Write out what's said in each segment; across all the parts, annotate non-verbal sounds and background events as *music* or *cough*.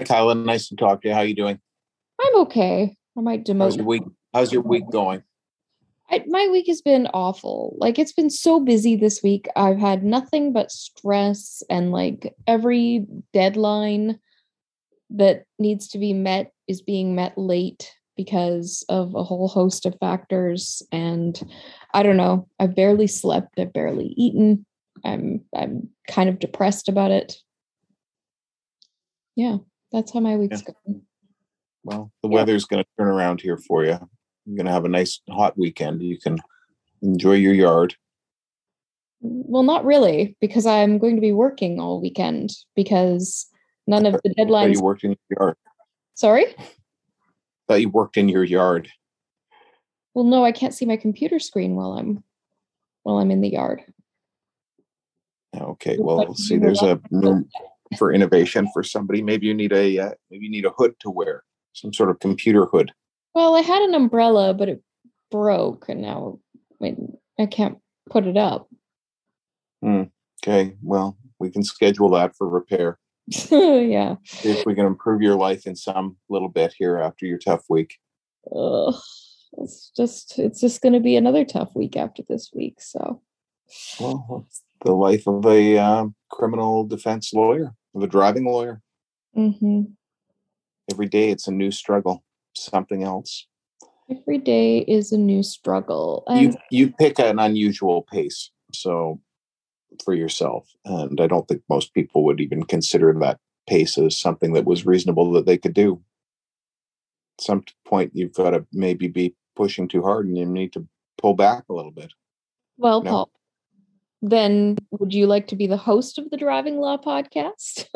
Hi, Kyla. Nice to talk to you. How are you doing? I'm okay. I might demote. How's your week? How's your week going? I, my week has been awful. Like, it's been so busy this week. I've had nothing but stress, and like every deadline that needs to be met is being met late because of a whole host of factors and i don't know i've barely slept i've barely eaten i'm i'm kind of depressed about it yeah that's how my week's Yeah. going Well, the Yeah. weather's going to turn around here for you. You're going to have a nice hot weekend. You can enjoy your yard. well not really because i'm going to be working all weekend because none of *laughs* the deadlines you worked in your yard. sorry *laughs* Thought you worked in your yard. well no i can't see my computer screen while i'm while i'm in the yard Okay. Well, see. There's a room for innovation for somebody. Maybe you need a uh, maybe you need a hood to wear, some sort of computer hood. Well, I had an umbrella, but it broke, and now I, I can't put it up. Okay. Well, we can schedule that for repair. *laughs* yeah. See if we can improve your life in some little bit here after your tough week. Ugh. It's just it's just going to be another tough week after this week. So Well, the life of a um, criminal defense lawyer, of a driving lawyer. hmm Every day it's a new struggle, something else. every day is a new struggle. You And you pick an unusual pace, so for yourself, and I don't think most people would even consider that pace as something that was reasonable that they could do. At some point, you've got to maybe be pushing too hard, and you need to pull back a little bit. well, no. Paul, then would you like to be the host of the Driving Law podcast?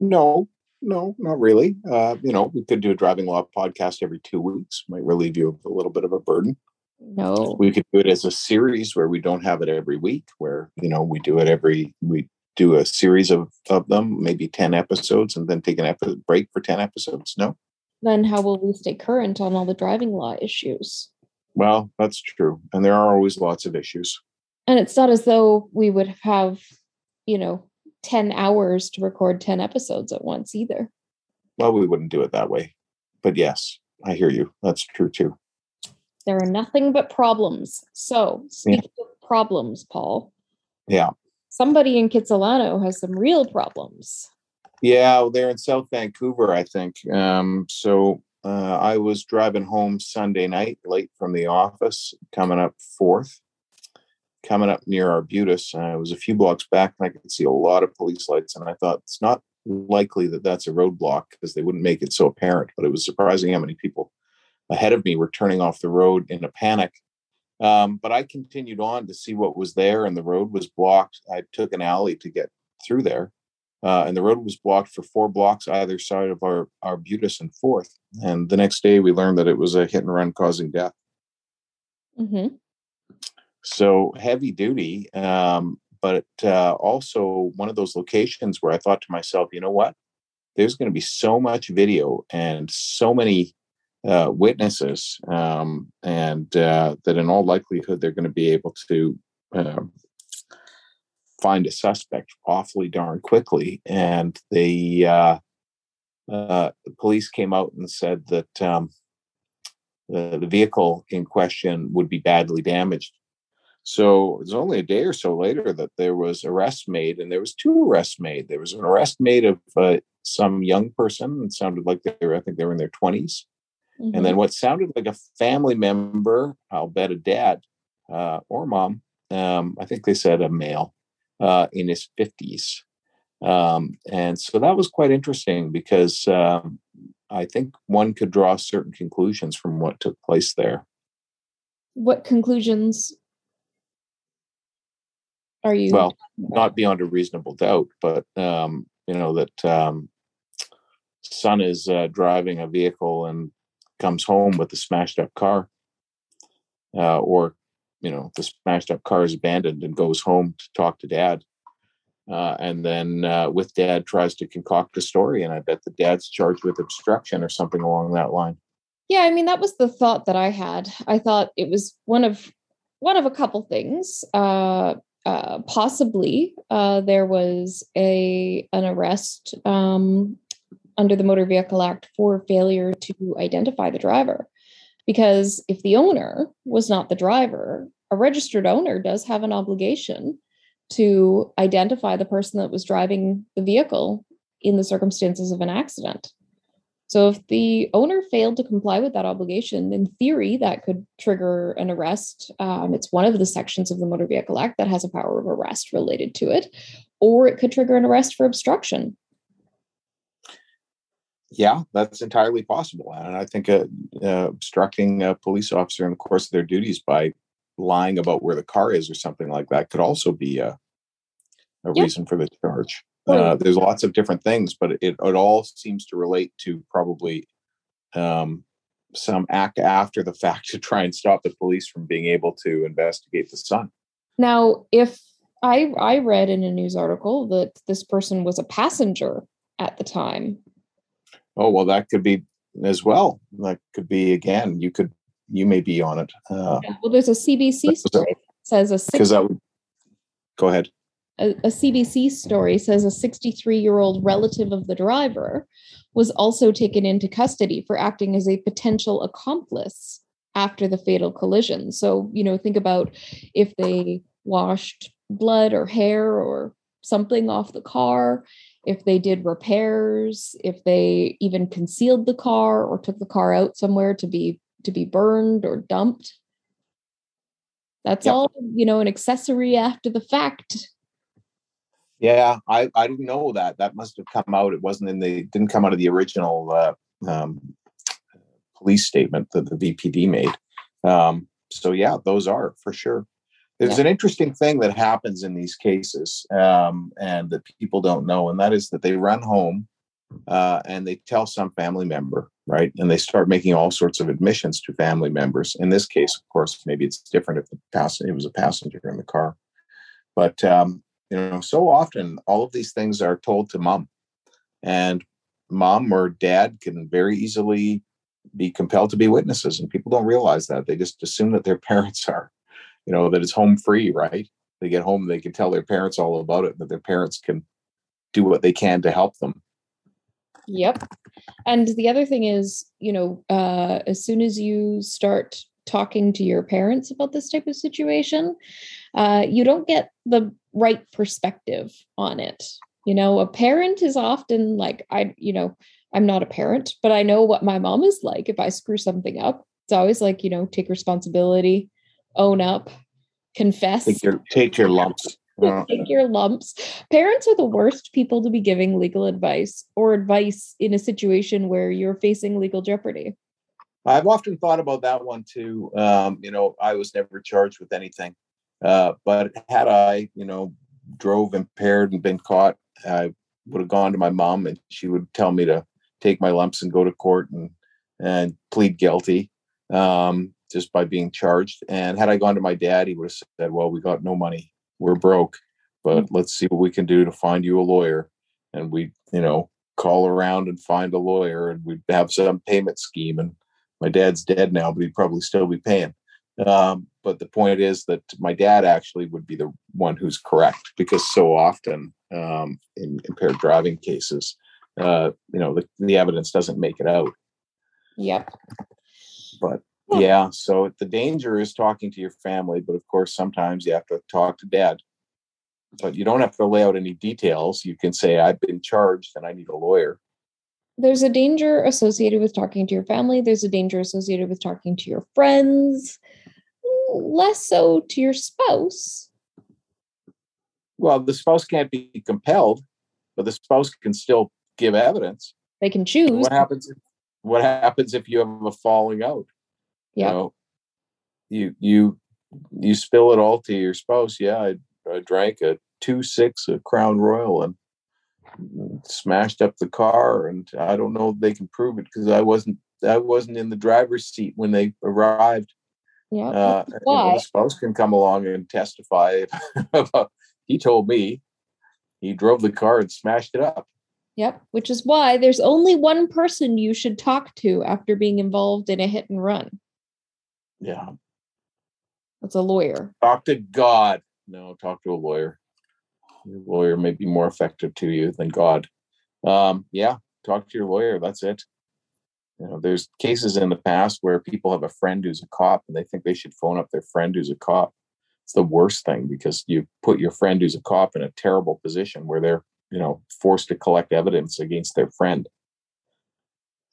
No, no, not really. Uh, you know, we could do a driving law podcast every two weeks. Might relieve you of a little bit of a burden. no. We could do it as a series where we don't have it every week, where you know we do it every we do a series of of them, maybe ten episodes, and then take an epi- break for ten episodes. No, Then how will we stay current on all the driving law issues? well, that's true, and there are always lots of issues. And it's not as though we would have, you know, 10 hours to record 10 episodes at once either. Well, we wouldn't do it that way, but yes, I hear you. That's true too. There are nothing but problems. So, speaking of problems, Paul, Yeah. somebody in Kitsilano has some real problems. Yeah, they're in South Vancouver, I think. Um, so uh, I was driving home Sunday night, late from the office, coming up fourth, coming up near Arbutus. Uh, I was a few blocks back, and I could see a lot of police lights. And I thought it's not likely that that's a roadblock because they wouldn't make it so apparent. But it was surprising how many people ahead of me were turning off the road in a panic. Um, but I continued on to see what was there, and the road was blocked. I took an alley to get through there uh, and the road was blocked for four blocks either side of our Arbutus and Fourth. And the next day, we learned that it was a hit and run causing death. Mm hmm So heavy duty, um, but uh, also one of those locations where I thought to myself, you know what? There's going to be so much video and so many uh, witnesses, um, and uh, that in all likelihood they're going to be able to um find a suspect awfully darn quickly. And they, uh, uh, the police came out and said that um, the, the vehicle in question would be badly damaged. So it was only a day or so later that there was arrests made, and there was two arrests made. There was an arrest made of uh, some young person. It sounded like they were, I think they were in their twenties, Mm-hmm. and then what sounded like a family member, I'll bet a dad uh, or mom. Um, I think they said a male uh, in his fifties, um, and so that was quite interesting because um, I think one could draw certain conclusions from what took place there. what conclusions are you? Well, not beyond a reasonable doubt, but um, you know that um, son is uh, driving a vehicle and comes home with a smashed up car, uh, or you know the smashed up car is abandoned and goes home to talk to dad, uh, and then uh, with dad tries to concoct a story, and I bet the dad's charged with obstruction or something along that line. Yeah, I mean that was the thought that I had. I thought it was one of one of a couple things. Uh, uh, possibly uh, there was a an arrest um, under the Motor Vehicle Act for failure to identify the driver, because if the owner was not the driver, a registered owner does have an obligation to identify the person that was driving the vehicle in the circumstances of an accident. So if the owner failed to comply with that obligation, in theory, that could trigger an arrest. Um, it's one of the sections of the Motor Vehicle Act that has a power of arrest related to it, or it could trigger an arrest for obstruction. Yeah, that's entirely possible, and I think uh, uh, obstructing a police officer in the course of their duties by lying about where the car is or something like that could also be a, a yep. reason for the charge. Uh, there's lots of different things, but it, it all seems to relate to probably um, some act after the *laughs* fact to try and stop the police from being able to investigate the son. Now, if I I read in a news article that this person was a passenger at the time. Oh well, that could be as well. That could be again. You could you may be on it. Uh, yeah, well, there's a CBC story says a that would go ahead a, a CBC story says a 63 year old relative of the driver was also taken into custody for acting as a potential accomplice after the fatal collision. So, you know, think about if they washed blood or hair or something off the car, if they did repairs, if they even concealed the car or took the car out somewhere to be to be burned or dumped. That's yep. all, you know, an accessory after the fact yeah, I, I didn't know that. That must have come out. It wasn't in the didn't come out of the original uh, um, police statement that the VPD made. Um, so yeah, those are for sure. There's yeah. an interesting thing that happens in these cases, um, and that people don't know, and that is that they run home uh, and they tell some family member, right? And they start making all sorts of admissions to family members. In this case, of course, maybe it's different if the passenger it was a passenger in the car, but um, you know so often all of these things are told to mom. And mom or dad can very easily be compelled to be witnesses and people don't realize that. They just assume that their *laughs* parents are you know that it's home free right? They get home they can tell their parents all about it that their parents can do what they can to help them. Yep. And the other thing is you know uh, as soon as you start talking to your parents about this type of situation uh, you don't get the right perspective on it. You know, a parent is often like, I, you know, I'm not a parent, but I know what my mom is like if I screw something up. It's always like, you know, take responsibility, own up, confess. Take your, take your lumps. *laughs* take your lumps. Parents are the worst people to be giving legal advice or advice in a situation where you're facing legal jeopardy. I've often thought about that one too. Um, you know, I was never charged with anything. Uh, but had I, you know, drove impaired and been caught, I would have gone to my mom and she would tell me to take my lumps and go to court and and plead guilty um, just by being charged. And had I gone to my dad, he would have said, "Well, we got no money, we're broke, but mm. let's see what we can do to find you a lawyer." And we, you know, call around and find a lawyer, and we'd have some payment scheme. And my dad's dead now, but he'd probably still be paying. Um, but the point is that my dad actually would be the one who's correct because so often um, in impaired driving cases, uh, you know, the, the evidence doesn't make it out. Yep. But yeah, so the danger is talking to your family, but of course, sometimes you have to talk to dad. But you don't have to lay out any details. You can say, I've been charged and I need a lawyer. There's a danger associated with talking to your family. There's a danger associated with talking to your friends less so to your spouse. Well, the spouse can't be compelled, but the spouse can still give evidence. They can choose. What happens? If, what happens if you have a falling out? Yeah. You know, you you you spill it all to your spouse. Yeah, I, I drank a two six a Crown Royal and smashed up the car, and I don't know if they can prove it because I wasn't I wasn't in the driver's seat when they arrived. Yeah. Uh, the spouse can come along and testify. *laughs* about- he told me he drove the car and smashed it up. Yep. Which is why there's only one person you should talk to after being involved in a hit and run. Yeah, That's a lawyer. talk to God. No, talk to a lawyer. Your lawyer may be more effective to you than God. Um, yeah, talk to your lawyer. That's it. You know, there's cases in the past where people have a friend who's a cop and they think they should phone up their friend who's a cop. It's the worst thing because you put your friend who's a cop in a terrible position where they're, you know, forced to collect evidence against their friend.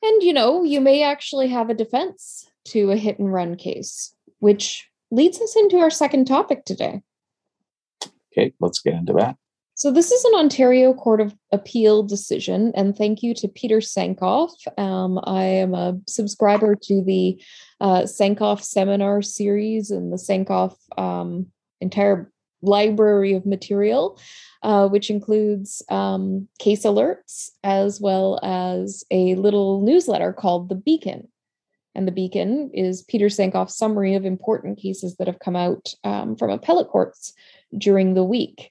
And you know, you may actually have a defense to a hit and run case, which leads us into our second topic today. Okay, let's get into that. So, this is an Ontario Court of Appeal decision, and thank you to Peter Sankoff. Um, I am a subscriber to the uh, Sankoff seminar series and the Sankoff um, entire library of material, uh, which includes um, case alerts as well as a little newsletter called The Beacon. And The Beacon is Peter Sankoff's summary of important cases that have come out um, from appellate courts during the week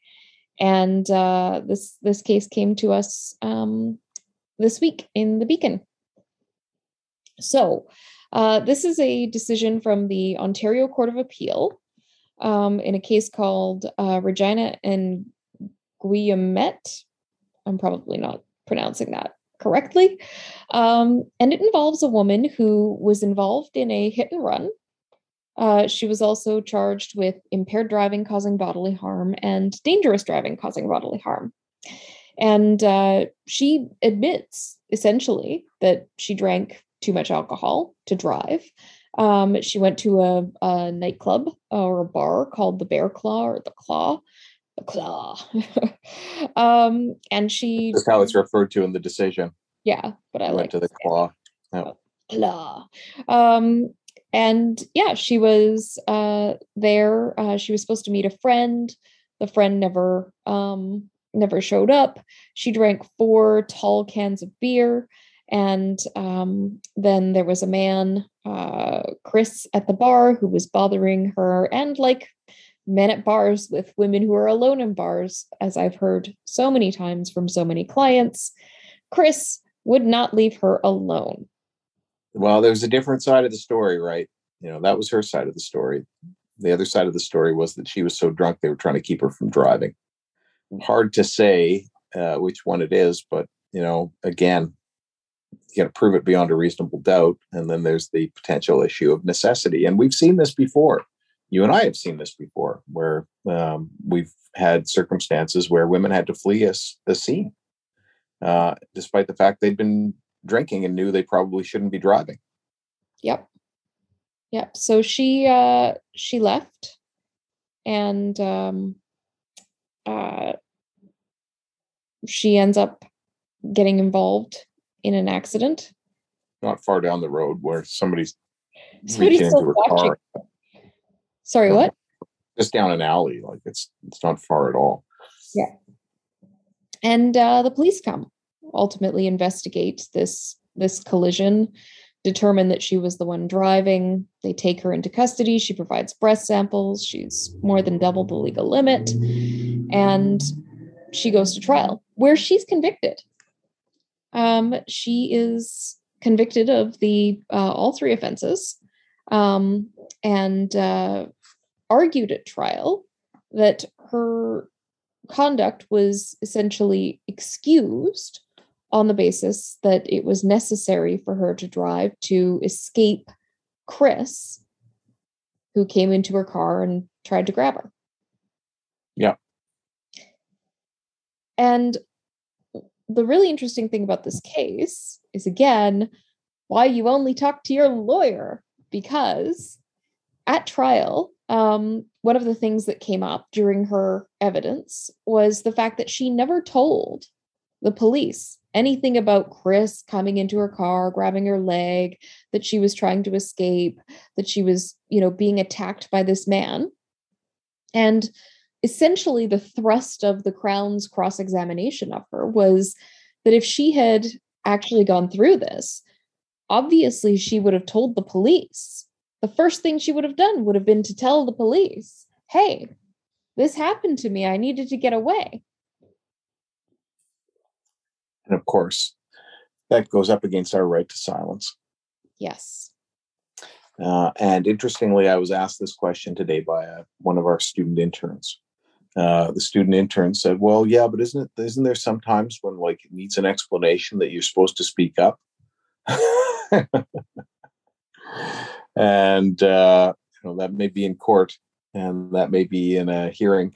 and uh, this this case came to us um, this week in the Beacon. So, uh, this is a decision from the Ontario Court of Appeal um, in a case called uh, Regina and Guillemette. I'm probably not pronouncing that correctly. Um, and it involves a woman who was involved in a hit and run uh, she was also charged with impaired driving causing bodily harm and dangerous driving causing bodily harm. And uh, she admits essentially that she drank too much alcohol to drive. Um, she went to a, a nightclub or a bar called the Bear Claw or the Claw. The Claw. *laughs* um, and she. That's how it's referred to in the decision. Yeah, but I I like went to the it. claw. Claw. Um, and yeah, she was uh, there. Uh, she was supposed to meet a friend. The friend never um, never showed up. She drank four tall cans of beer, and um, then there was a man, uh, Chris, at the bar who was bothering her. And like men at bars with women who are alone in bars, as I've heard so many times from so many clients, Chris would not leave her alone. Well, there's a different side of the story, right? You know, that was her side of the story. The other side of the story was that she was so drunk they were trying to keep her from driving. Hard to say uh, which one it is, but you know, again, you got to prove it beyond a reasonable doubt, and then there's the potential issue of necessity. And we've seen this before. You and I have seen this before, where um, we've had circumstances where women had to flee us the scene, uh, despite the fact they'd been drinking and knew they probably shouldn't be driving. Yep. Yep. So she uh she left and um uh she ends up getting involved in an accident. Not far down the road where somebody's Somebody's into her watching. car, Sorry, No. what? just down an alley. Like it's it's not far at all. Yeah. And uh the police come ultimately investigate this this collision, determine that she was the one driving. They take her into custody. She provides breath samples. She's more than double the legal limit. And she goes to trial where she's convicted. Um, she is convicted of the uh, all three offenses um, and uh, argued at trial that her conduct was essentially excused on the basis that it was necessary for her to drive to escape Chris, who came into her car and tried to grab her. Yeah. And the really interesting thing about this case is again why you only talk to your lawyer because at trial um, one of the things that came up during her evidence was the fact that she never told the police anything about Chris coming into her car, grabbing her leg, that she was trying to escape, that she was, you know, being attacked by this man. And essentially the thrust of the crown's cross examination of her was that if she had actually gone through this, obviously she would have told the police. The first thing she would have done would have been to tell the police, hey, this happened to me. I needed to get away. And of course, that goes up against our right to silence. Yes. Uh, and interestingly, I was asked this question today by a, uh, one of our student interns. Uh, the student intern said, "Well, yeah, but isn't it? Isn't there sometimes when like it needs an explanation that you're supposed to speak up?" *laughs* and uh, you know that may be in court, and that may be in a hearing,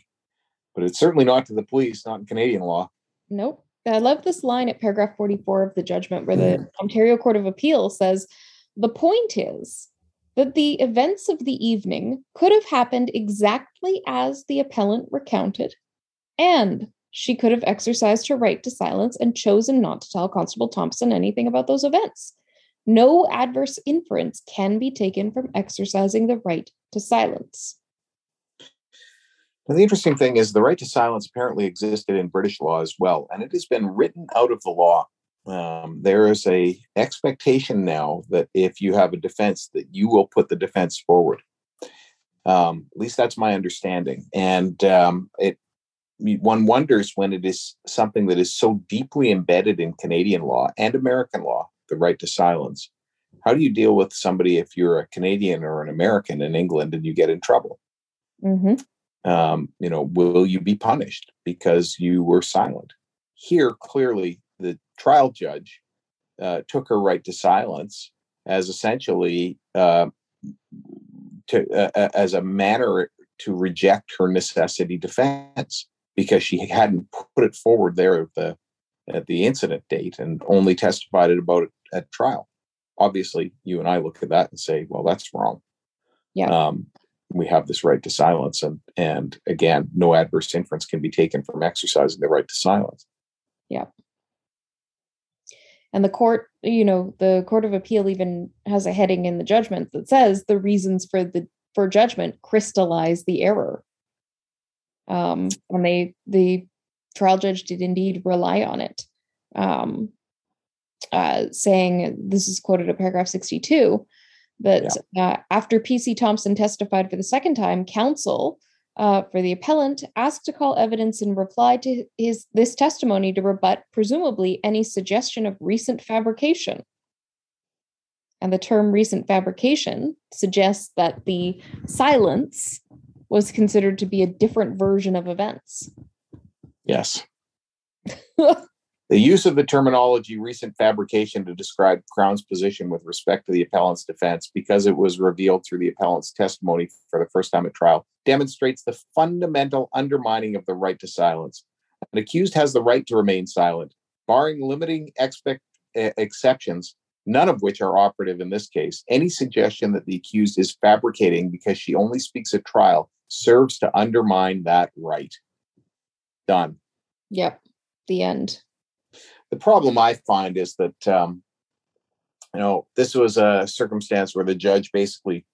but it's certainly not to the police, not in Canadian law. Nope. I love this line at paragraph 44 of the judgment where the mm. Ontario Court of Appeal says the point is that the events of the evening could have happened exactly as the appellant recounted, and she could have exercised her right to silence and chosen not to tell Constable Thompson anything about those events. No adverse inference can be taken from exercising the right to silence. And the interesting thing is, the right to silence apparently existed in British law as well, and it has been written out of the law. Um, there is a expectation now that if you have a defense, that you will put the defense forward. Um, at least that's my understanding, and um, it one wonders when it is something that is so deeply embedded in Canadian law and American law, the right to silence. How do you deal with somebody if you're a Canadian or an American in England and you get in trouble? Mm-hmm um, you know, will you be punished because you were silent? Here, clearly, the trial judge uh, took her right to silence as essentially uh, to uh, as a manner to reject her necessity defense because she hadn't put it forward there at the at the incident date and only testified about it at trial. Obviously, you and I look at that and say, "Well, that's wrong." Yeah. Um, we have this right to silence and and again no adverse inference can be taken from exercising the right to silence. Yeah and the court you know the court of appeal even has a heading in the judgment that says the reasons for the for judgment crystallize the error. Um and they the trial judge did indeed rely on it. Um uh saying this is quoted at paragraph 62 that yeah. uh, after PC Thompson testified for the second time, counsel uh, for the appellant asked to call evidence in reply to his this testimony to rebut presumably any suggestion of recent fabrication. And the term recent fabrication suggests that the silence was considered to be a different version of events. Yes. *laughs* The use of the terminology recent fabrication to describe Crown's position with respect to the appellant's defense, because it was revealed through the appellant's testimony for the first time at trial, demonstrates the fundamental undermining of the right to silence. An accused has the right to remain silent, barring limiting expect, uh, exceptions, none of which are operative in this case. Any suggestion that the accused is fabricating because she only speaks at trial serves to undermine that right. Done. Yep. The end the problem I find is that um, you know this was a circumstance where the judge basically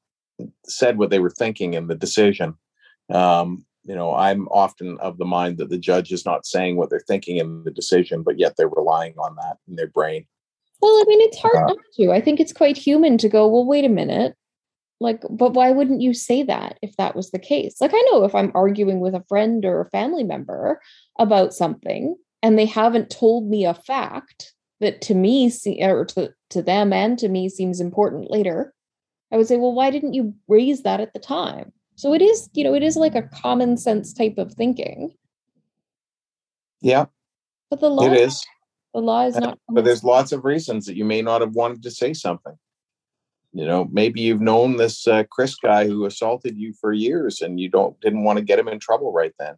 said what they were thinking in the decision. Um, you know, I'm often of the mind that the judge is not saying what they're thinking in the decision, but yet they're relying on that in their brain. Well, I mean, it's hard uh, not to. I think it's quite human to go, well, wait a minute. Like, but why wouldn't you say that if that was the case? Like, I know if I'm arguing with a friend or a family member about something, and they haven't told me a fact that to me or to, to them and to me seems important later i would say well why didn't you raise that at the time? So it is you know it is like a common sense type of thinking. Yeah. But the law it is. the law is not but there's lots of reasons that you may not have wanted to say something. You know maybe you've known this uh, chris guy who assaulted you for years and you don't didn't want to get him in trouble right then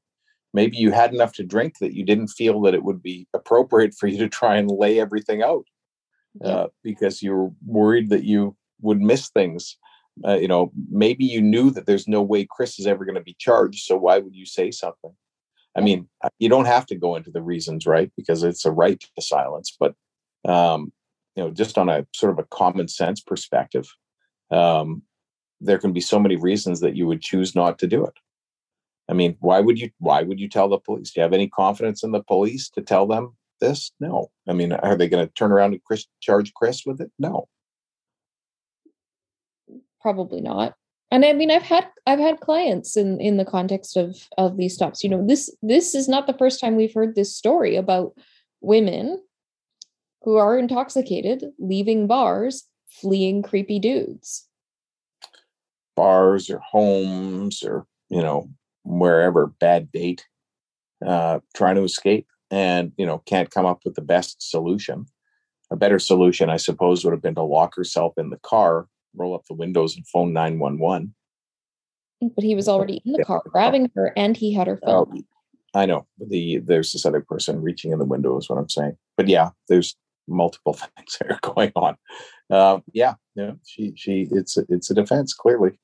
maybe you had enough to drink that you didn't feel that it would be appropriate for you to try and lay everything out uh, because you were worried that you would miss things. Uh, you know, maybe you knew that there's no way Chris is ever going to be charged. So why would you say something? I mean, uh, you don't have to go into the reasons, right? Because it's a right to silence. But, um, you know, just on a sort of a common sense perspective, um, there can be so many reasons that you would choose not to do it. I mean, why would you why would you tell the police? Do you have any confidence in the police to tell them this? No. I mean, are they going to turn around and Chris, charge Chris with it? No. Probably not. And I mean, I've had I've had clients in in the context of of these stops. You know, this this is not the first time we've heard this story about women who are intoxicated leaving bars, fleeing creepy dudes. Bars or homes or you know wherever bad date, uh, trying to escape and you know can't come up with the best solution. A better solution i suppose would have been to lock herself in the car roll up the windows and phone 911 but he was already in the car grabbing her and he had her phone. Oh, i know. The there's this other person reaching in the window is what i'm saying. But yeah there's multiple *laughs* things that are going on. Um, yeah yeah she she it's a, it's a defense clearly.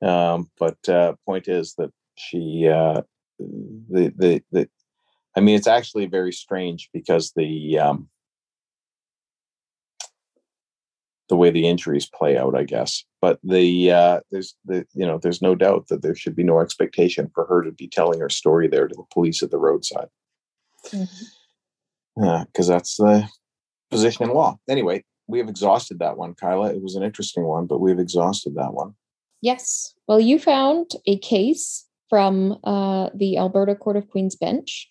Um, but uh, point is that she uh, the the the I mean, it's actually very strange because the um, the way the injuries play out, I guess. But the uh, there's the you know there's no doubt that there should be no expectation for her to be telling her story there to the police at the roadside, yeah because mm-hmm. uh, that's the position in law. Anyway, we have exhausted that one, Kyla. It was an interesting one, but we've exhausted that one. Yes. Well, you found a case from uh, the Alberta Court of Queen's Bench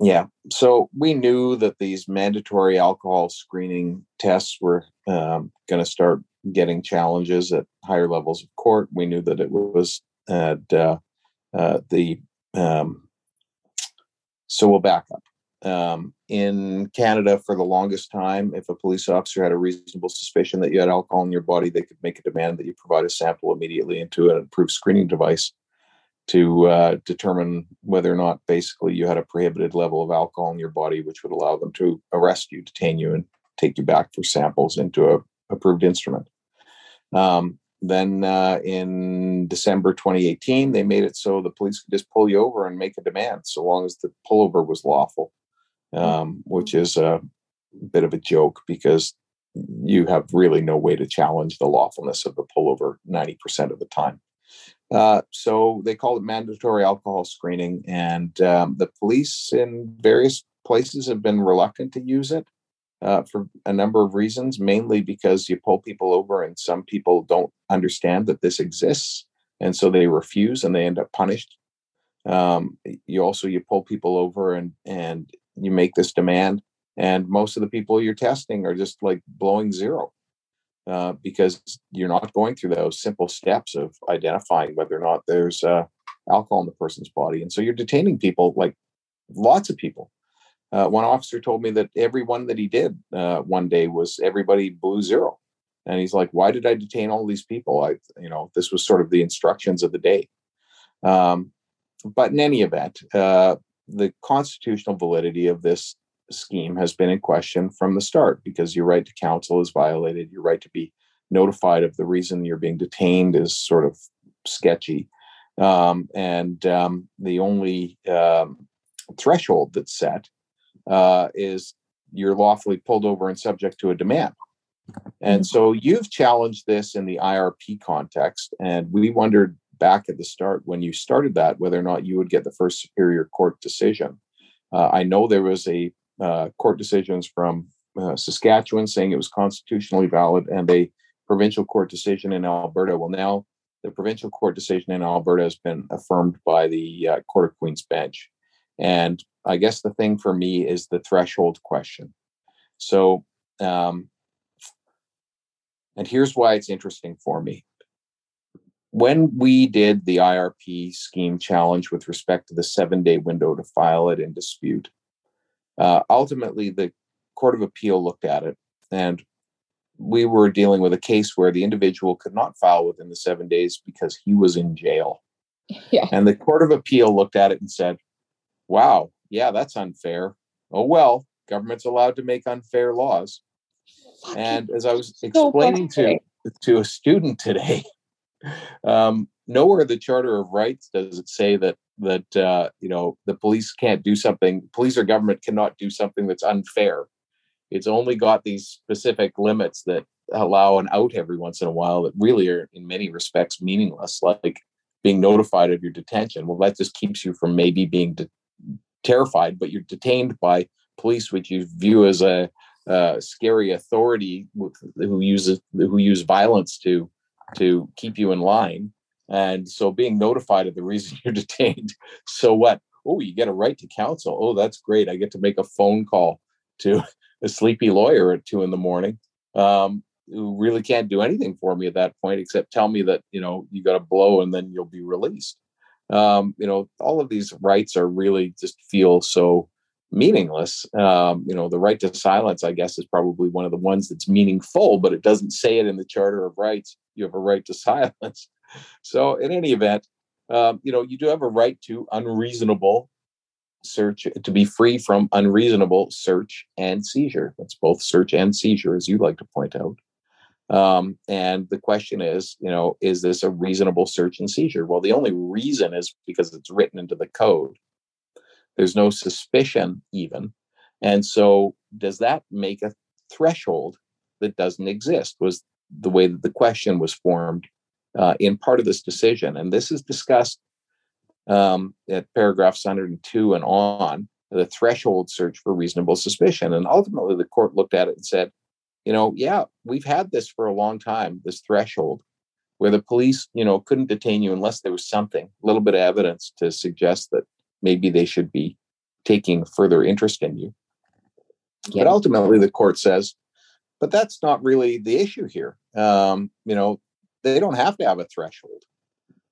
yeah. So we knew that these mandatory alcohol screening tests were um, going to start getting challenges at higher levels of court. We knew that it was at uh, uh, the. Um, so we'll back up. Um, in Canada, for the longest time, if a police officer had a reasonable suspicion that you had alcohol in your body, they could make a demand that you provide a sample immediately into an approved screening device to uh, determine whether or not basically you had a prohibited level of alcohol in your body, which would allow them to arrest you, detain you, and take you back for samples into a approved instrument. Um, then uh, in December 2018, they made it so the police could just pull you over and make a demand, so long as the pullover was lawful, um, which is a bit of a joke because you have really no way to challenge the lawfulness of the pullover 90% of the time. Uh, so they call it mandatory alcohol screening, and um, the police in various places have been reluctant to use it uh, for a number of reasons. Mainly because you pull people over, and some people don't understand that this exists, and so they refuse, and they end up punished. Um, you also you pull people over, and and you make this demand, and most of the people you're testing are just like blowing zero uh, because you're not going through those simple steps of identifying whether or not there's uh, alcohol in the person's body. And so you're detaining people, like lots of people. Uh, one officer told me that every one that he did uh, one day was everybody blew zero. And he's like, why did I detain all these people? I, you know, this was sort of the instructions of the day. Um, but in any event, uh, the constitutional validity of this scheme has been in question from the start because your right to counsel is violated. Your right to be notified of the reason you're being detained is sort of sketchy. Um, and um, the only um, threshold that's set uh, is you're lawfully pulled over and subject to a demand. And mm-hmm. so you've challenged this in the IRP context. And we wondered back at the start when you started that whether or not you would get the first Superior Court decision. Uh, I know there was a uh, court decisions from uh, Saskatchewan saying it was constitutionally valid and a provincial court decision in Alberta. Well, now the provincial court decision in Alberta has been affirmed by the uh, Court of Queen's Bench. And I guess the thing for me is the threshold question. So, um, and here's why it's interesting for me. When we did the IRP scheme challenge with respect to the seven day window to file it in dispute, uh, ultimately, the Court of Appeal looked at it, and we were dealing with a case where the individual could not file within the seven days because he was in jail. Yeah. And the Court of Appeal looked at it and said, wow, yeah, that's unfair. Oh, well, government's allowed to make unfair laws. And as I was explaining to, to a student today, *laughs* um, nowhere in the Charter of Rights does it say that that uh, you know the police can't do something police or government cannot do something that's unfair it's only got these specific limits that allow an out every once in a while that really are in many respects meaningless like being notified of your detention. Well, that just keeps you from maybe being de- terrified, but you're detained by police, which you view as a, a scary authority who uses who use violence to to keep you in line. And so being notified of the reason *laughs* you're detained. So what? Oh, you get a right to counsel. Oh, that's great. I get to make a phone call to a sleepy lawyer at two in the morning. Um, who really can't do anything for me at that point except tell me that you know you got a blow and then you'll be released um, you know all of these rights are really just feel so meaningless um, you know the right to silence i guess is probably one of the ones that's meaningful but it doesn't say it in the charter of rights you have a right to silence *laughs* so in any event um, you know you do have a right to unreasonable search to be free from unreasonable search and seizure that's both search and seizure as you like to point out um, and the question is, you know, is this a reasonable search and seizure? Well, the only reason is because it's written into the code. There's no suspicion, even. And so, does that make a threshold that doesn't exist? Was the way that the question was formed uh, in part of this decision. And this is discussed um, at paragraphs 102 and on the threshold search for reasonable suspicion. And ultimately, the court looked at it and said, you know, yeah, we've had this for a long time, this threshold where the police, you know, couldn't detain you unless there was something, a little bit of evidence to suggest that maybe they should be taking further interest in you. Yeah. But ultimately, the court says, but that's not really the issue here. Um, you know, they don't have to have a threshold.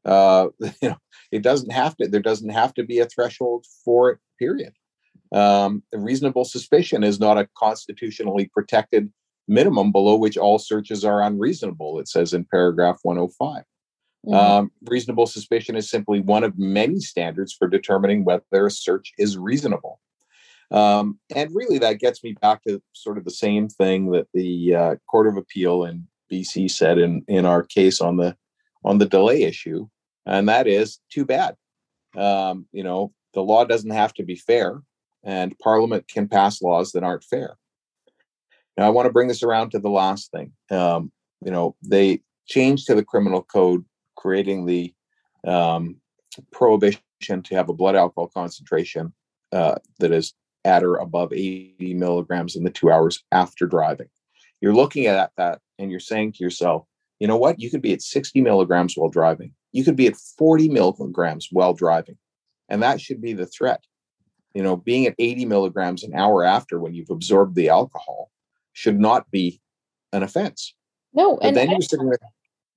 Uh, *laughs* you know, it doesn't have to. There doesn't have to be a threshold for it. Period. Um, reasonable suspicion is not a constitutionally protected minimum below which all searches are unreasonable, it says in paragraph 105. Mm-hmm. Um, reasonable suspicion is simply one of many standards for determining whether a search is reasonable. Um, and really, that gets me back to sort of the same thing that the uh, Court of Appeal in BC said in, in our case on the on the delay issue, and that is too bad. Um, you know, the law doesn't have to be fair, and Parliament can pass laws that aren't fair. Now, I want to bring this around to the last thing. Um, you know, they changed to the criminal code, creating the um, prohibition to have a blood alcohol concentration uh, that is at or above 80 milligrams in the two hours after driving. You're looking at that and you're saying to yourself, you know what? You could be at 60 milligrams while driving. You could be at 40 milligrams while driving. And that should be the threat. You know, being at 80 milligrams an hour after when you've absorbed the alcohol should not be an offense. No, but and then I, you're sitting there.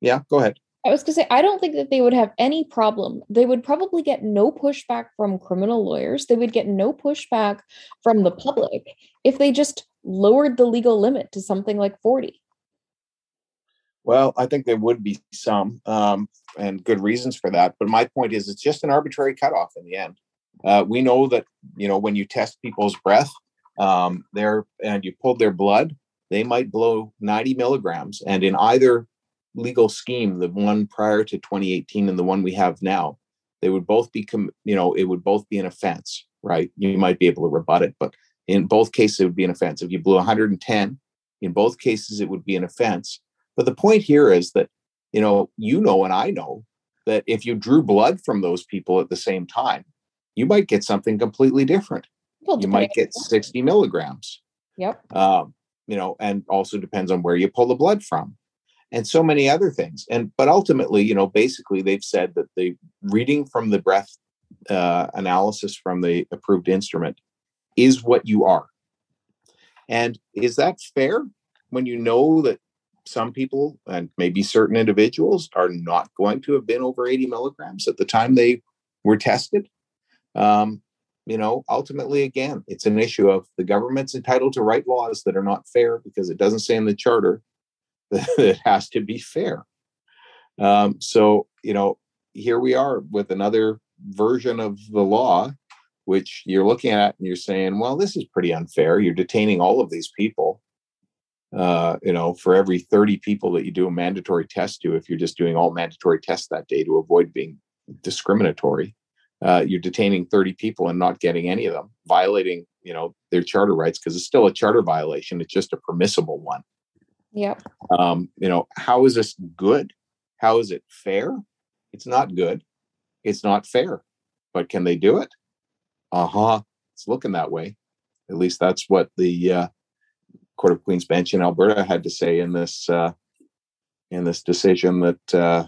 Yeah, go ahead. I was going to say, I don't think that they would have any problem. They would probably get no pushback from criminal lawyers. They would get no pushback from the public if they just lowered the legal limit to something like 40. Well, I think there would be some, um, and good reasons for that. But my point is, it's just an arbitrary cutoff in the end. Uh, we know that you know when you test people's breath, um, there and you pulled their blood, they might blow 90 milligrams. And in either legal scheme, the one prior to 2018 and the one we have now, they would both be, you know, it would both be an offense, right? You might be able to rebut it, but in both cases, it would be an offense. If you blew 110, in both cases, it would be an offense. But the point here is that, you know, you know, and I know that if you drew blood from those people at the same time, you might get something completely different. Well, you might get 60 milligrams. Yep. Um, you know, and also depends on where you pull the blood from and so many other things. And, but ultimately, you know, basically they've said that the reading from the breath uh, analysis from the approved instrument is what you are. And is that fair when you know that some people and maybe certain individuals are not going to have been over 80 milligrams at the time they were tested? Um, you know, ultimately, again, it's an issue of the government's entitled to write laws that are not fair because it doesn't say in the charter *laughs* it has to be fair. Um, so, you know, here we are with another version of the law, which you're looking at and you're saying, well, this is pretty unfair. You're detaining all of these people. Uh, you know, for every 30 people that you do a mandatory test to, if you're just doing all mandatory tests that day to avoid being discriminatory, uh, you're detaining 30 people and not getting any of them, violating, you know, their charter rights because it's still a charter violation. It's just a permissible one. Yeah. Um, you know, how is this good? How is it fair? It's not good. It's not fair. But can they do it? Uh huh. It's looking that way. At least that's what the uh, Court of Queen's Bench in Alberta had to say in this uh, in this decision that uh,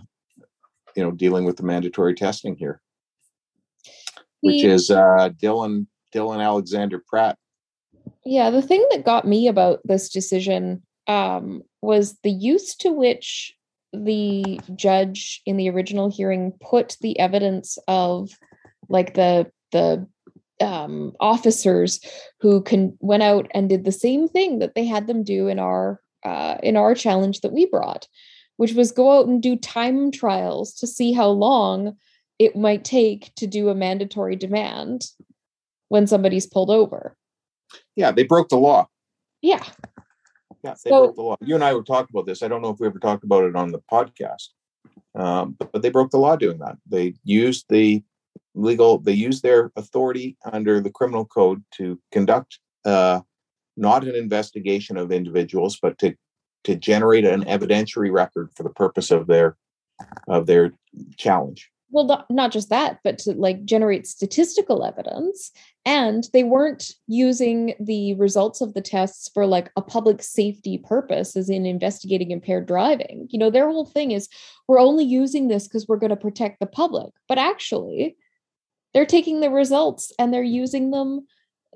you know dealing with the mandatory testing here, which is uh, Dylan Dylan Alexander Pratt. Yeah, the thing that got me about this decision um, was the use to which the judge in the original hearing put the evidence of like the the um, officers who can went out and did the same thing that they had them do in our uh, in our challenge that we brought, which was go out and do time trials to see how long it might take to do a mandatory demand when somebody's pulled over. Yeah, they broke the law. Yeah. Yeah, they So- broke the law. You and I were talking about this. I don't know if we ever talked about it on the podcast, um, but, but they broke the law doing that. They used the legal. They used their authority under the criminal code to conduct uh, not an investigation of individuals, but to to generate an evidentiary record for the purpose of their of their challenge. Well, not, not just that, but to like generate statistical evidence. And they weren't using the results of the tests for like a public safety purpose, as in investigating impaired driving. You know, their whole thing is we're only using this because we're going to protect the public. But actually, they're taking the results and they're using them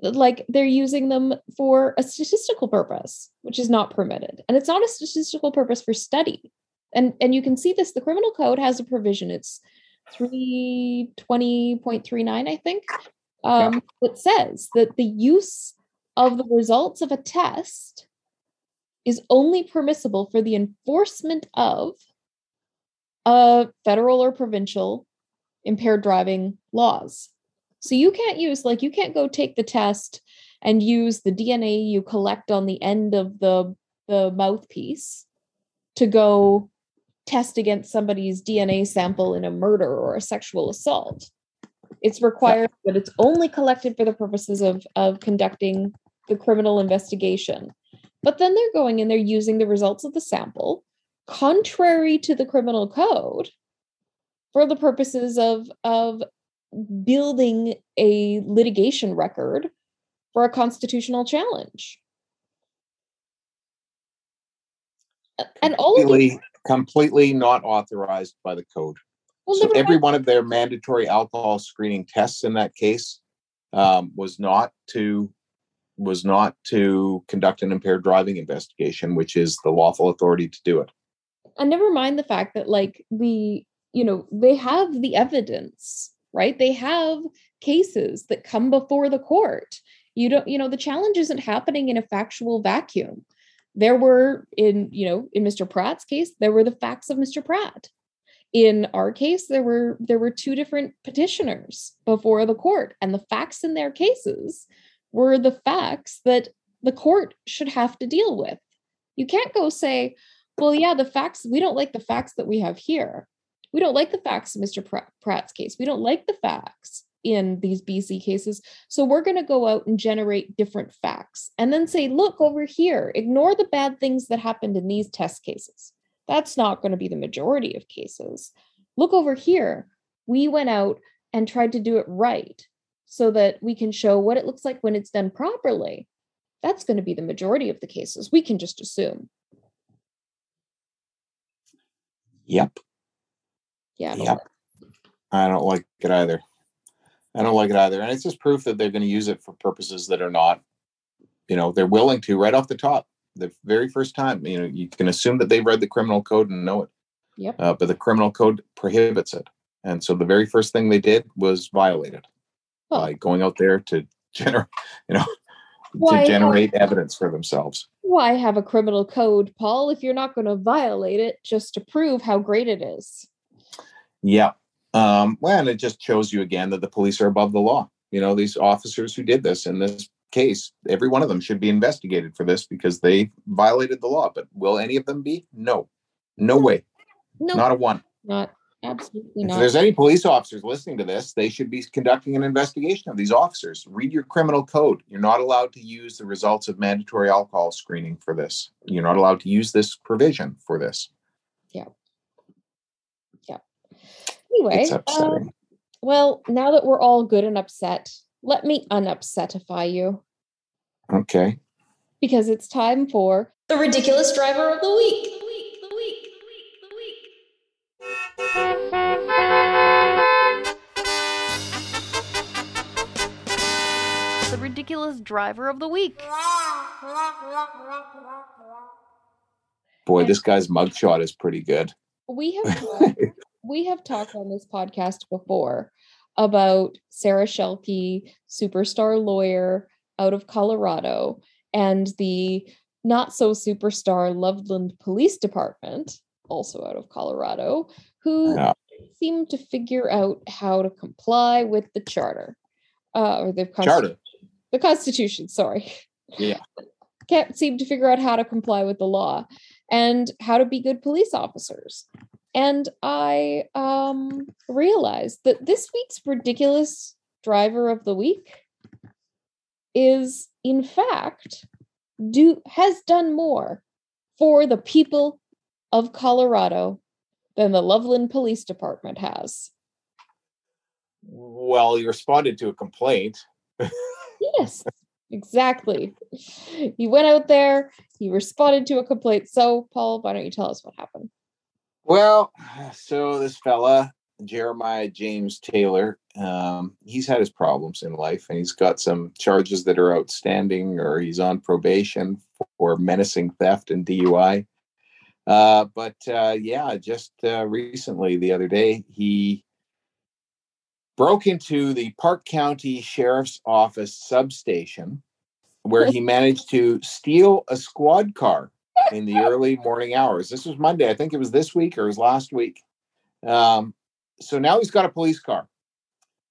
like they're using them for a statistical purpose which is not permitted and it's not a statistical purpose for study and and you can see this the criminal code has a provision it's 320.39 i think. Um that says that the use of the results of a test is only permissible for the enforcement of uh federal or provincial impaired driving laws. So you can't use like you can't go take the test and use the dna you collect on the end of the the mouthpiece to go test against somebody's DNA sample in a murder or a sexual assault. It's required that it's only collected for the purposes of, of conducting the criminal investigation. But then they're going and they're using the results of the sample, contrary to the criminal code, for the purposes of, of building a litigation record for a constitutional challenge. And all of it Completely, not authorized by the code. well, so every one of their mandatory alcohol screening tests in that case um, was not to was not to conduct an impaired driving investigation, which is the lawful authority to do it. and never mind the fact that like the you know they have the evidence right they have cases that come before the court you don't you know the challenge isn't happening in a factual vacuum there were in you know in mr pratt's case there were the facts of mr pratt. In our case there were there were two different petitioners before the court and the facts in their cases were the facts that the court should have to deal with. You can't go say well yeah the facts we don't like the facts that we have here. We don't like the facts in mr pratt's case. We don't like the facts in these bc cases. So we're going to go out and generate different facts and then say look over here ignore the bad things that happened in these test cases. That's not going to be the majority of cases. Look over here. We went out and tried to do it right so that we can show what it looks like when it's done properly. That's going to be the majority of the cases. We can just assume. Yep. yeah I Yep. I don't like it either. I don't like it either. And it's just proof that they're going to use it for purposes that are not, you know, they're willing to right off the top. The very first time, you know, you can assume that they've read the criminal code and know it. Yep. Uh, but the criminal code prohibits it. And so the very first thing they did was violate it Well, by going out there to *laughs* generate, you know, Why to have- generate evidence for themselves. why have a criminal code, Paul, if you're not going to violate it just to prove how great it is? Yeah. Um, well, and it just shows you again that the police are above the law. You know, these officers who did this in this case, every one of them should be investigated for this because they violated the law. But will any of them be? No. No way. No, Not a one. not absolutely If there's any police officers listening to this, they should be conducting an investigation of these officers. Read your criminal code. You're not allowed to use the results of mandatory alcohol screening for this. You're not allowed to use this provision for this. Anyway, it's uh, well, now that we're all good and upset, let me unupsetify you okay. because it's time for The ridiculous driver of the week. The ridiculous driver of the week. Boy, this guy's mugshot is pretty good. we have *laughs* talked, we have talked on this podcast before about Sarah Schielke, superstar lawyer out of Colorado, and the not so superstar Loveland Police Department, also out of Colorado, who Yeah. seem to figure out how to comply with the charter. Uh, or the Charter. The Constitution, sorry. Yeah. *laughs* Can't seem to figure out how to comply with the law and how to be good police officers. And I um, realized that this week's ridiculous driver of the week is, in fact, do has done more for the people of Colorado than the Loveland Police Department has. Well, he responded to a complaint. Yes, exactly. He went out there, he responded to a complaint. So, Paul, why don't you tell us what happened? Well, so this fella, Jeremiah James Taylor, um, he's had his problems in life and he's got some charges that are outstanding or he's on probation for menacing theft and DUI. Uh, but uh, yeah, just uh, recently, the other day, he broke into the Park County Sheriff's Office substation where he managed to steal a squad car in the early morning hours. This was Monday. I think it was this week or it was last week. Um, so now he's got a police car.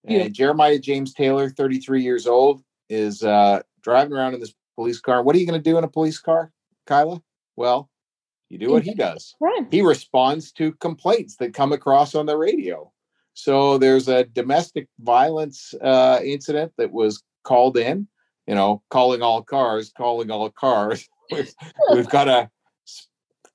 And Yeah. Jeremiah James Taylor, 33 years old, is uh, driving around in this police car. What are you going to do in a police car, Kyla? Well, you do what he does Right. he responds to complaints that come across on the radio. So there's a domestic violence uh, incident that was called in, you know, calling all cars, calling all cars. *laughs* we've, we've got a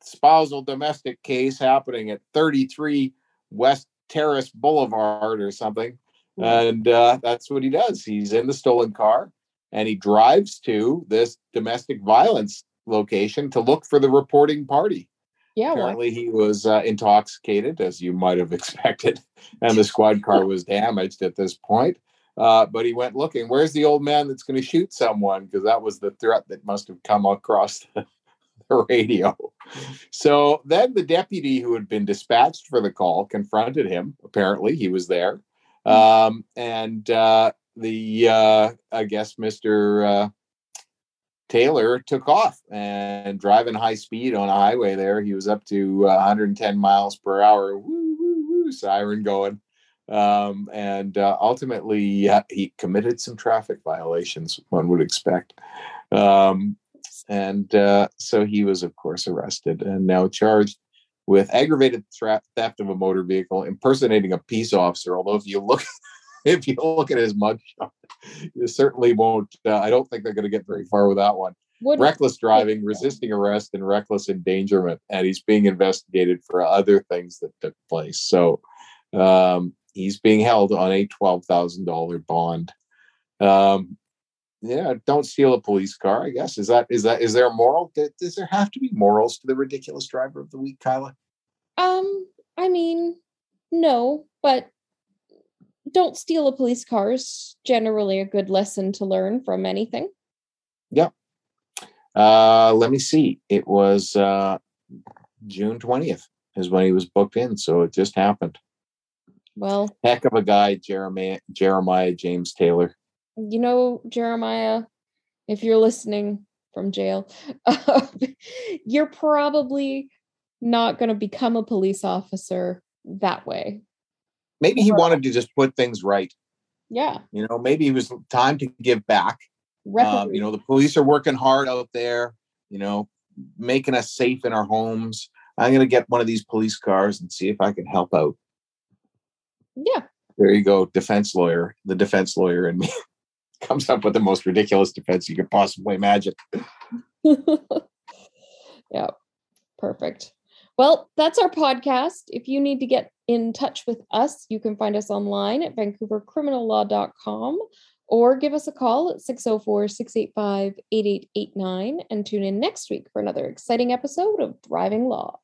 spousal domestic case happening at 33 West Terrace Boulevard or something. And uh, that's what he does. He's in the stolen car and he drives to this domestic violence location to look for the reporting party. Yeah? Apparently, he was uh, intoxicated, as you might have *laughs* expected, and the squad car *laughs* was damaged at this point. Uh, but he went looking. Where's the old man that's going to shoot someone? Because that was the threat that must have come across *laughs* the, the radio. So then the deputy who had been dispatched for the call confronted him. Apparently, he was there, um, and uh, the uh, I guess Mister uh, Taylor took off and driving high speed on a highway there. He was up to uh, 110 miles per hour, woo, woo, woo, siren going. Um, and uh, ultimately, uh, he committed some traffic violations, one would expect. Um, and uh, so he was, of course, arrested and now charged with aggravated thra- theft of a motor vehicle, impersonating a peace officer. Although, if you look, *laughs* if you look at his mugshot, you certainly won't. Uh, I don't think they're going to get very far with that one Would reckless driving, resisting arrest, and reckless endangerment. And he's being investigated for other things that took place. So um, he's being held on a twelve thousand dollar bond. Um, yeah, don't steal a police car. I guess is that is that is there a moral? Does does there have to be morals to the ridiculous driver of the week, Kyla? Um, I mean, no, but don't steal a police car is generally a good lesson to learn from anything. Yep. Uh, let me see. It was uh, June twentieth is when he was booked in, so it just happened. Well, Heck of a guy, Jeremiah Jeremiah James Taylor. you know, Jeremiah, if you're listening from jail, *laughs* you're probably not going to become a police officer that way. maybe he Right. wanted to just put things right. Yeah. You know, maybe it was time to give back. Um, you know, the police are working hard out there, you know, making us safe in our homes. I'm going to get one of these police cars and see if I can help out. Yeah. There you go, defense lawyer. The defense lawyer in me *laughs* comes up with the most ridiculous defense you could possibly imagine. *laughs* yeah. Perfect. Well, that's our podcast. If you need to get in touch with us, you can find us online at vancouvercriminallaw.com or give us a call at 604 685 8889 and tune in next week for another exciting episode of Driving Law.